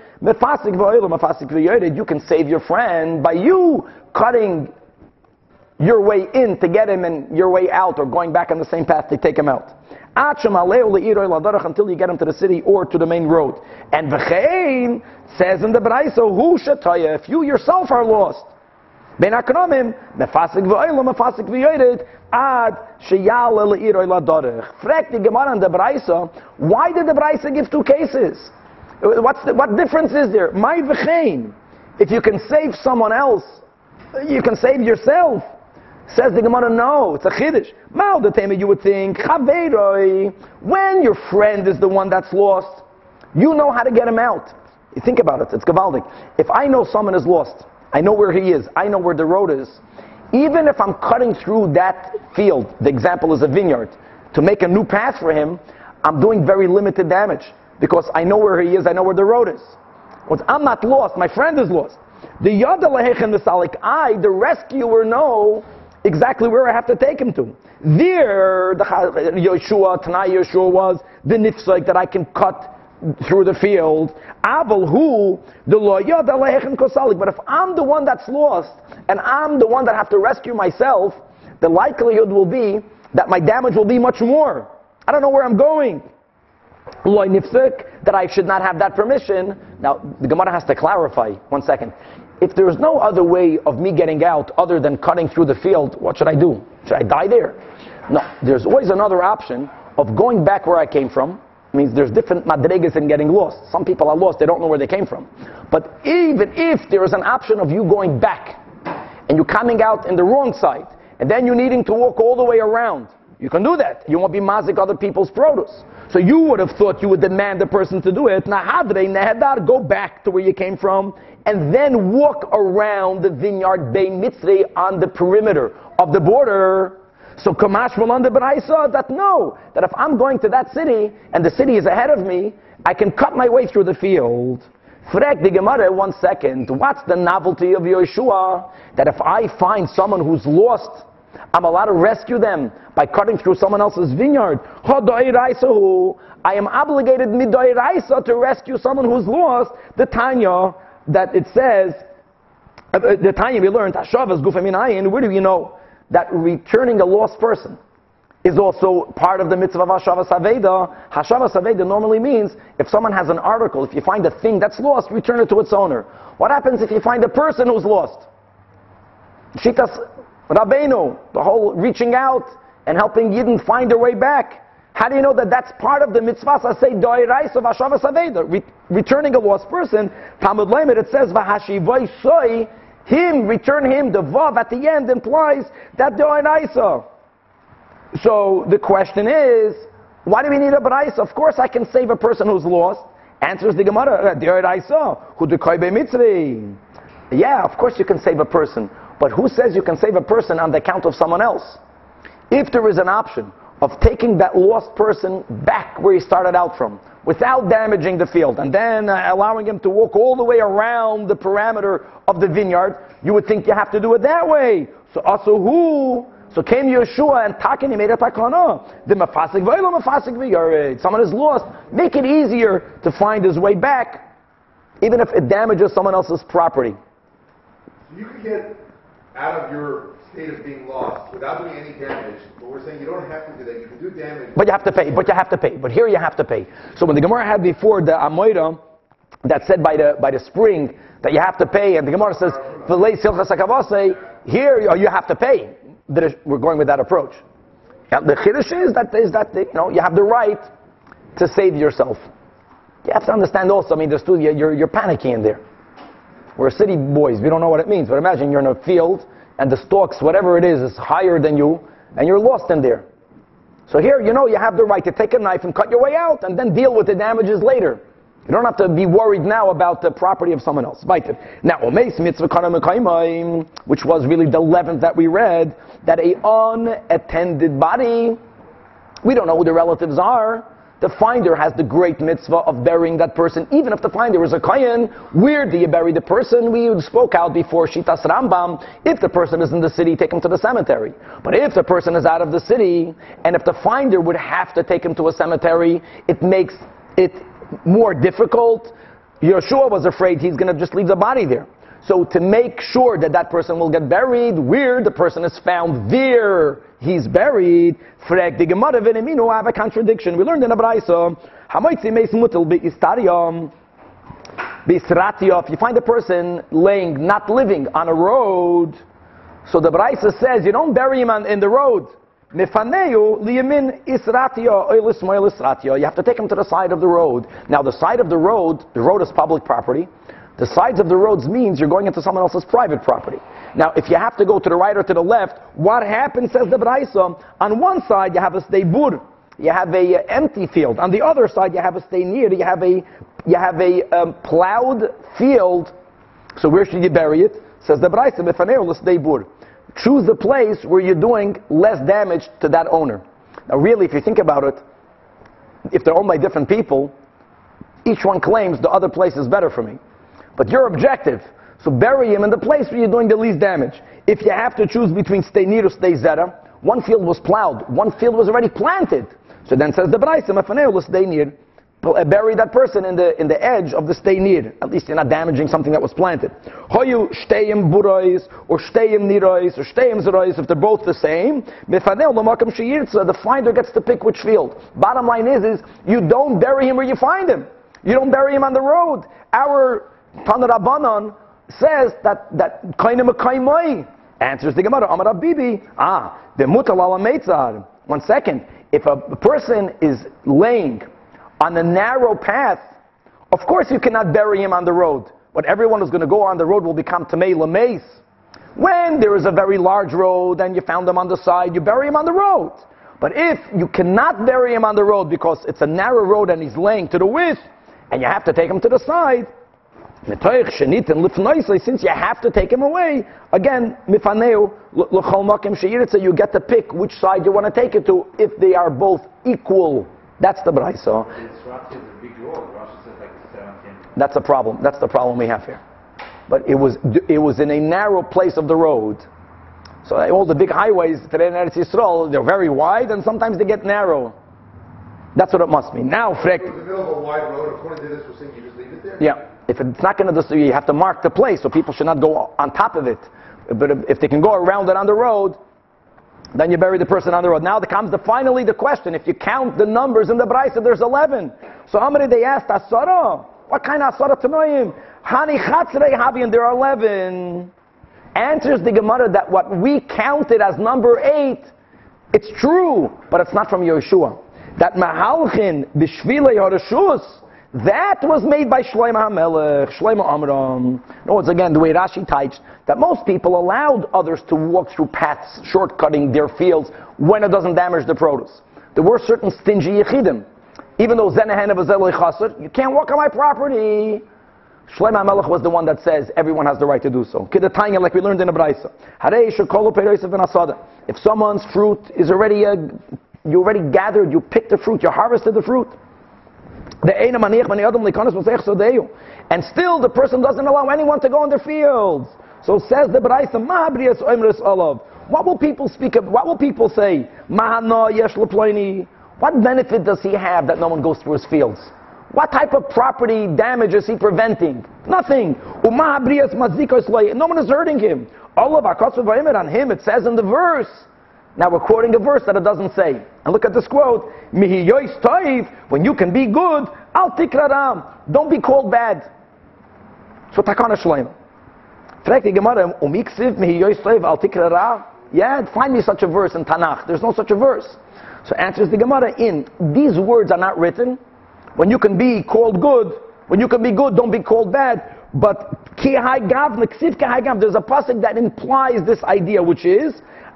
You can save your friend by you cutting your way in to get him and your way out, or going back on the same path to take him out. Until you get him to the city or to the main road. And v'chein says in the Braisa, who shetaya, if you yourself are lost, the Gemara and the why did the Braisa give two cases? What's the, what difference is there? My v'chein, if you can save someone else, you can save yourself. Says the Gemara, no, it's a chiddush. Mal the you would think, chaveiroi, when your friend is the one that's lost, you know how to get him out. You think about it, it's gavaldik. If I know someone is lost, I know where he is, I know where the road is, even if I'm cutting through that field, the example is a vineyard, to make a new path for him, I'm doing very limited damage because I know where he is, I know where the road is. Once I'm not lost, my friend is lost. The Yadalehechem Misalik, I, the rescuer, know exactly where I have to take him to. There, the Yeshua, Tanai Yeshua was the nifsek that I can cut through the field. Abel who the kosalik. But if I'm the one that's lost and I'm the one that have to rescue myself, the likelihood will be that my damage will be much more. I don't know where I'm going. Loy nifsek that I should not have that permission. Now the Gemara has to clarify. One second. If there is no other way of me getting out other than cutting through the field, what should I do? Should I die there? No. There's always another option of going back where I came from means there's different madregas in getting lost. Some people are lost, they don't know where they came from. But even if there is an option of you going back and you coming out in the wrong side, and then you needing to walk all the way around, you can do that. You won't be mazik other people's produce. So you would have thought you would demand the person to do it. Nahadre nehedar, go back to where you came from, and then walk around the vineyard Bay Mitzri on the perimeter of the border. So Kamash will under Baraisa that no, that if I'm going to that city and the city is ahead of me, I can cut my way through the field. Frek the Gemara, one second. What's the novelty of Yeshua? That if I find someone who's lost, I'm allowed to rescue them by cutting through someone else's vineyard. I am obligated to rescue someone who's lost. The Tanya that it says, uh, the Tanya we learned, Hashavas gufaminayin. Where do you know? that returning a lost person is also part of the mitzvah of Hashavas Aveda. Hashavas Aveda normally means if someone has an article, if you find a thing that's lost, return it to its owner. What happens if you find a person who's lost? Shitas Rabbeinu, the whole reaching out and helping Yidden find their way back. How do you know that that's part of the mitzvah? I say doirais of Hashavas Aveda, Re- returning a lost person. Talmud Lamed it says v'hashivoi soy him, return him, the vav at the end implies that the Isa. So the question is, why do we need a Baraisa? Of course I can save a person who's lost. Answers the Gemara, the Isa, who Mitzri. Yeah, of course you can save a person. But who says you can save a person on the account of someone else? If there is an option of taking that lost person back where he started out from, without damaging the field, and then uh, allowing him to walk all the way around the parameter of the vineyard, you would think you have to do it that way. So also who? So came Yeshua and Takin, he made a takana. The mafasik v'elo mafasik. Someone is lost. Make it easier to find his way back, even if it damages someone else's property. You could get out of your state of being lost without doing any damage, but we're saying you don't have to do that. You can do damage. But you have to pay. But you have to pay. But here you have to pay. So when the Gemara had before the Amoira that said by the by the spring that you have to pay, and the Gemara says here you have to pay. We're going with that approach. The chiddush is that is that you know you have the right to save yourself. You have to understand also. I mean, the studio you're you're panicking in there. We're city boys. We don't know what it means. But imagine you're in a field and the stalks, whatever it is, is higher than you, and you're lost in there. So here, you know, you have the right to take a knife and cut your way out, and then deal with the damages later. You don't have to be worried now about the property of someone else. Now, Omeis mitzvah which was really the eleventh that we read, that a unattended body, we don't know who the relatives are. The finder has the great mitzvah of burying that person, even if the finder is a kohen. Where do you bury the person? We spoke out before Shitas Rambam. If the person is in the city, take him to the cemetery. But if the person is out of the city, and if the finder would have to take him to a cemetery, it makes it more difficult. Yeshua was afraid he's going to just leave the body there. So to make sure that that person will get buried, where the person is found, there he's buried, frag the Gemara v'neminu have a contradiction. We learned in Abraisa, hamaitzi meis mutel be'istariam, be'isratio, if you find a person laying, not living on a road, so the Braisa says you don't bury him on, in the road. Mefaneu liyamin isratio. You have to take him to the side of the road. Now the side of the road, the road is public property. The sides of the roads means you're going into someone else's private property. Now, if you have to go to the right or to the left, what happens, says the Braisa, on one side you have a steibur, you have a uh, empty field. On the other side you have a steinir, you have a, you have a um, plowed field. So where should you bury it? Says the Braisa, mefaneu l'steibur. Choose the place where you're doing less damage to that owner. Now really, if you think about it, if they're owned by different people, each one claims the other place is better for me. But you're objective. So bury him in the place where you're doing the least damage. If you have to choose between stay near or stay zera, one field was plowed, one field was already planted. So then says the Braisa, "Mefaneu stay near." Uh, bury that person in the in the edge of the stay near. At least you're not damaging something that was planted. Hoyu shteyim burois or shteyim nirois or shteyim zerois if they're both the same. The finder gets to pick which field. Bottom line is, is you don't bury him where you find him. You don't bury him on the road. Our Tanarabanan says that that kainim kaimai answers the Gemara. Amar Bibi. Ah, the mutal ala meitzar. One second. If a person is laying on a narrow path, of course you cannot bury him on the road. But everyone who's going to go on the road will become tamei lameis. When there is a very large road and you found him on the side, you bury him on the road. But if you cannot bury him on the road because it's a narrow road and he's laying to the width, and you have to take him to the side, since you have to take him away, again, mifaneu l'chol makim sheyiritza, you get to pick which side you want to take it to if they are both equal. That's the a. Like That's the problem. That's the problem we have here. But it was it was in a narrow place of the road. So all the big highways today in Eretz Yisrael, they're very wide and sometimes they get narrow. That's what it must mean. Now, If Frek, it the middle of a wide road, according to this, we're saying you just leave it there? Yeah, if it's not going to, you have to mark the place so people should not go on top of it. But if- if they can go around it on the road, then you bury the person on the road. Now there comes the finally the question: If you count the numbers in the brisa, there's 11. So how many they asked asara? What kind of asara tanoim? Hani chatzrei habi, and there are 11. Answers the Gemara that what we counted as number eight, it's true, but it's not from Yeshua. That Mahalchin b'shvilei harashus, that was made by Shlomo HaMelech, Shlomo Amram. No, it's again the way Rashi types, that most people allowed others to walk through paths, shortcutting their fields when it doesn't damage the produce. There were certain stingy yechidim. Even though Zenahen of Chaser, you can't walk on my property. Shlomo HaMelech was the one that says everyone has the right to do so. Kedatanya, like we learned in the Braisa. If someone's fruit is already, uh, you already gathered, you picked the fruit, you harvested the fruit. And still the person doesn't allow anyone to go in their fields. So says the Braisa. What will people speak of, what will people say? What benefit does he have that no one goes through his fields? What type of property damage is he preventing? Nothing. No one is hurting him. All on him, it says in the verse. Now we're quoting a verse that it doesn't say. And look at this quote. Mihi when you can be good, al tikraram. Don't be called bad. So takana shleim. Fragt die Gemara, um mihi yois toiv al? Yeah, find me such a verse in Tanakh. There's no such a verse. So answers the Gemara in, these words are not written. When you can be called good, when you can be good, don't be called bad. But there's a pasuk that implies this idea, which is,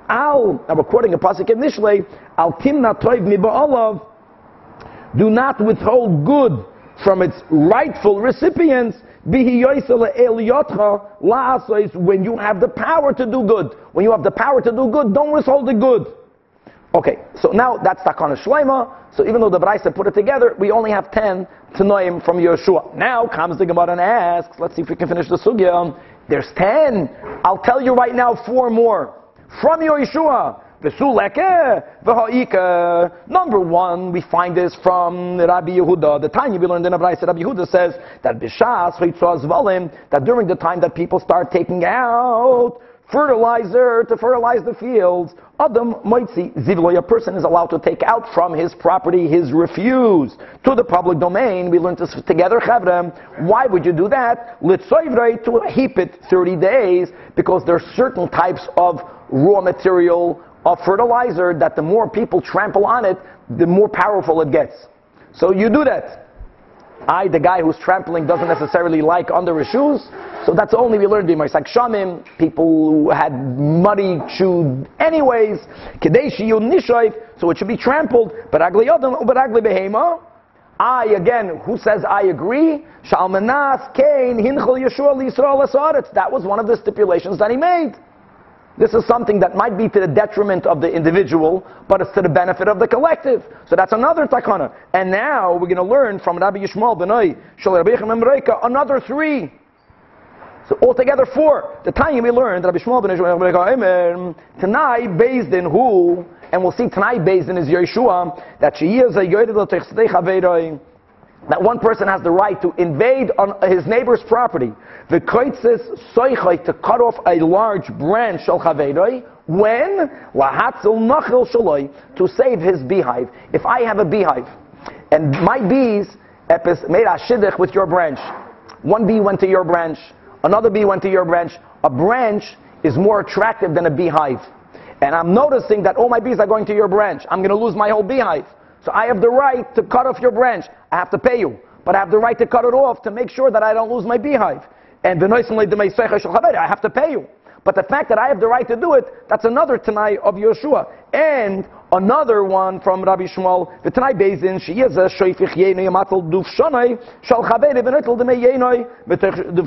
al, now we're quoting a pasuk in Mishlei, al timna toiv mi ba'alav, do not withhold good from its rightful recipients, when you have the power to do good. When you have the power to do good, don't withhold the good. Okay, so now that's Takana Shlema. So even though the Braisa put it together, we only have 10 Tanoim from Yeshua. Now comes the Gemara and asks, let's see if we can finish the Sugya. There's 10. I'll tell you right now four more. From your Yeshua. Number one, we find this from Rabbi Yehuda. The time we learned in Abraisa, Rabbi Yehuda says that Bishas, that during the time that people start taking out fertilizer to fertilize the fields, Adam Moitzi Zivloy, a person is allowed to take out from his property his refuse to the public domain. We learned this together, Chavrem. Why would you do that? Litzoivrei to heap it 30 days, because there are certain types of raw material of fertilizer that the more people trample on it, the more powerful it gets. So you do that. I, the guy who's trampling, doesn't necessarily like under his shoes. So that's only we learned in Like Shamim, people who had muddy shoes anyways. Kadeshi Nishoif, so it should be trampled. But Agli but Agli Behema. I, again, who says I agree? Shalmanas, Cain, Hinchel Yeshua, Yisrael, That was one of the stipulations that he made. This is something that might be to the detriment of the individual, but it's to the benefit of the collective. So that's another takana. And now we're going to learn from Rabbi Yishmael Benoi, another three. So altogether four. The time we learned Rabbi Shmuel ben Amen. Tanai based in who, and we'll see Tanai based in is Yeshua, that she is a that one person has the right to invade on his neighbor's property. The koitzes soichai to cut off a large branch chavedoi when lahatzil nachil shaloi to save his beehive. If I have a beehive and my bees made a shidduch with your branch, one bee went to your branch, another bee went to your branch. A branch is more attractive than a beehive, and I'm noticing that all my bees are going to your branch. I'm going to lose my whole beehive. So I have the right to cut off your branch. I have to pay you. But I have the right to cut it off to make sure that I don't lose my beehive. And I have to pay you. But the fact that I have the right to do it, that's another Tanai of Yeshua. And another one from Rabbi Shmuel, the Tanai Bezin, she is a Shoifich Yenoi Yamatel Dufshanoi, Shal Chavere Benetel Deme Yenoi,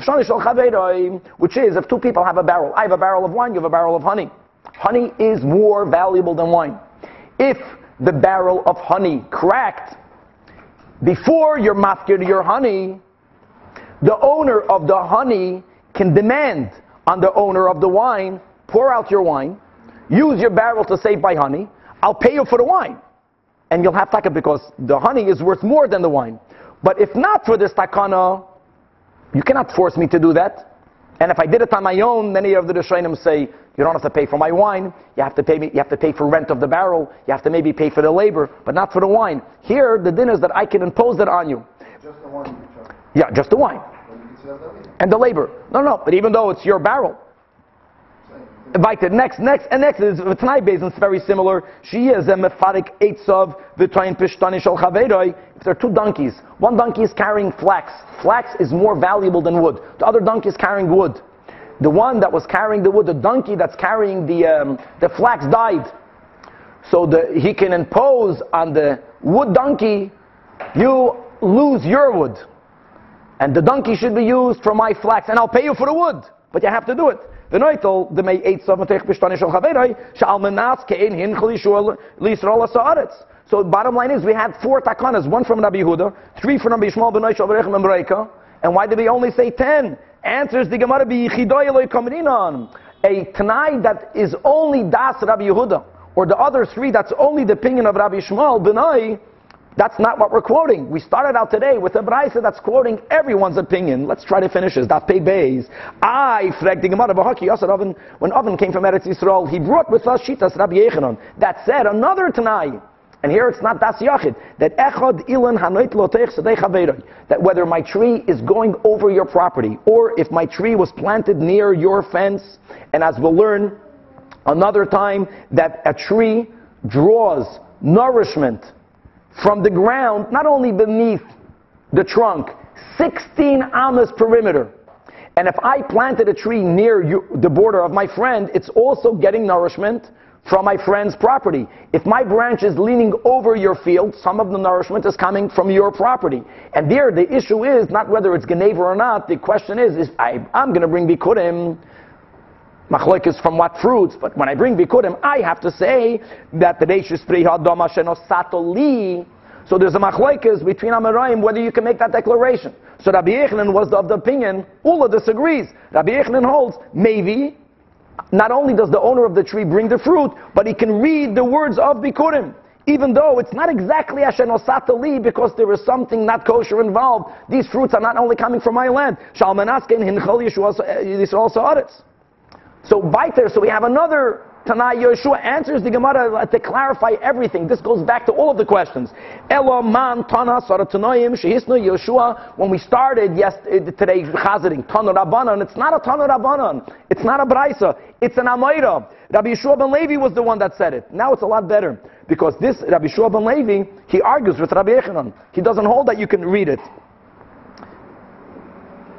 Shal Chavere, which is if two people have a barrel, I have a barrel of wine, you have a barrel of honey. Honey is more valuable than wine. If the barrel of honey cracked before you're mafkir your honey, the owner of the honey can demand on the owner of the wine, pour out your wine, use your barrel to save by honey, I'll pay you for the wine. And you'll have taka because the honey is worth more than the wine. But if not for this takana, you cannot force me to do that. And if I did it on my own, many of the Rishonim say, you don't have to pay for my wine. You have to pay me, you have to pay for rent of the barrel. You have to maybe pay for the labor, but not for the wine. Here, the din is that I can impose it on you. Just the wine. Yeah, just the wine. And the labor. No, no, but even though it's your barrel. Invited. Next, next, and next is Tanai Bezin. It's very similar. She is a mepharik eitzav v'train pishtani shal chaveroi. If there are two donkeys, one donkey is carrying flax. Flax is more valuable than wood. The other donkey is carrying wood. The one that was carrying the wood, the donkey that's carrying the um, the flax died. So the, he can impose on the wood donkey, you lose your wood. And the donkey should be used for my flax, and I'll pay you for the wood. But you have to do it. So bottom line is we had four takanas, one from Rabbi Yehuda, three from Rabbi Shmuel and And why did we only say ten? Answers the Gemara be. A tanai that is only das Rabbi Yehuda, or the other three that's only the opinion of Rabbi Shmuel ben That's not what we're quoting. We started out today with a brisa that's quoting everyone's opinion. Let's try to finish this. That pay bays. I frag the Gemara b'haki. When Oven came from Eretz Yisrael, he brought with us shitas Rabbi Yechanan. That said, another Tanai. And here it's not das yachid. That echad ilan hanoit lotech sadei. That whether my tree is going over your property, or if my tree was planted near your fence, and as we'll learn another time, that a tree draws nourishment from the ground, not only beneath the trunk, 16 amas perimeter. And if I planted a tree near you, the border of my friend, it's also getting nourishment from my friend's property. If my branch is leaning over your field, some of the nourishment is coming from your property. And there, the issue is not whether it's Genever or not. The question is, is I, I'm going to bring Bikurim. Machloik is from what fruits, but when I bring Bikurim, I have to say that the Reishis Prihadoma Shenosatoli. So there's a machlokes between Amoraim whether you can make that declaration. So Rabbi Yechanan was of the opinion, Ula disagrees. Rabbi Yechanan holds, maybe, not only does the owner of the tree bring the fruit, but he can read the words of Bikurim. Even though it's not exactly Ashenosatali because there is something not kosher involved. These fruits are not only coming from my land. Shalmanaskin Hinchal uh, Yisrael audits. So weiter, so we have another Tanai Yeshua answers the Gemara to clarify everything. This goes back to all of the questions. Elo man tana saratanoim shehisnu Yeshua. When we started yes uh, today chazaring tana rabbanon, it's not a tana rabbanon. It's not a brisa. It's an amayra. Rabbi Yeshua ben Levi was the one that said it. Now it's a lot better because this Rabbi Yeshua ben Levi he argues with Rabbi Yechanan. He doesn't hold that you can read it.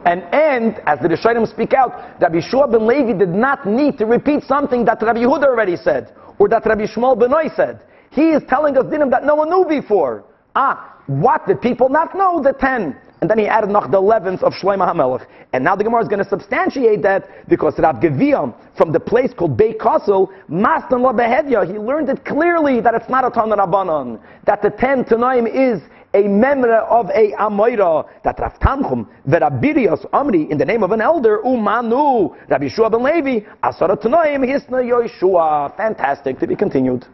And, and, as the Rishonim speak out, Rabbi Shua ben Levi did not need to repeat something that Rabbi Yehuda already said, or that Rabbi Shmuel Benoy said. He is telling us dinim that no one knew before. Ah, what did people not know? The ten. And then he added noch the eleventh of Shlomo HaMelech. And now the Gemara is going to substantiate that because Rab Geviyam, from the place called Beit Kosel, Mastan La Behedya, he learned it clearly that it's not a Tanah Rabbanon. That the ten Tanaim is a memra of a Amoira, that Rav Tanchum, Verabirios Amri, in the name of an elder, Umanu, Rabbi Shua ben Levi, Asara Tanoim, Hisna Yoshua. Fantastic, to be continued.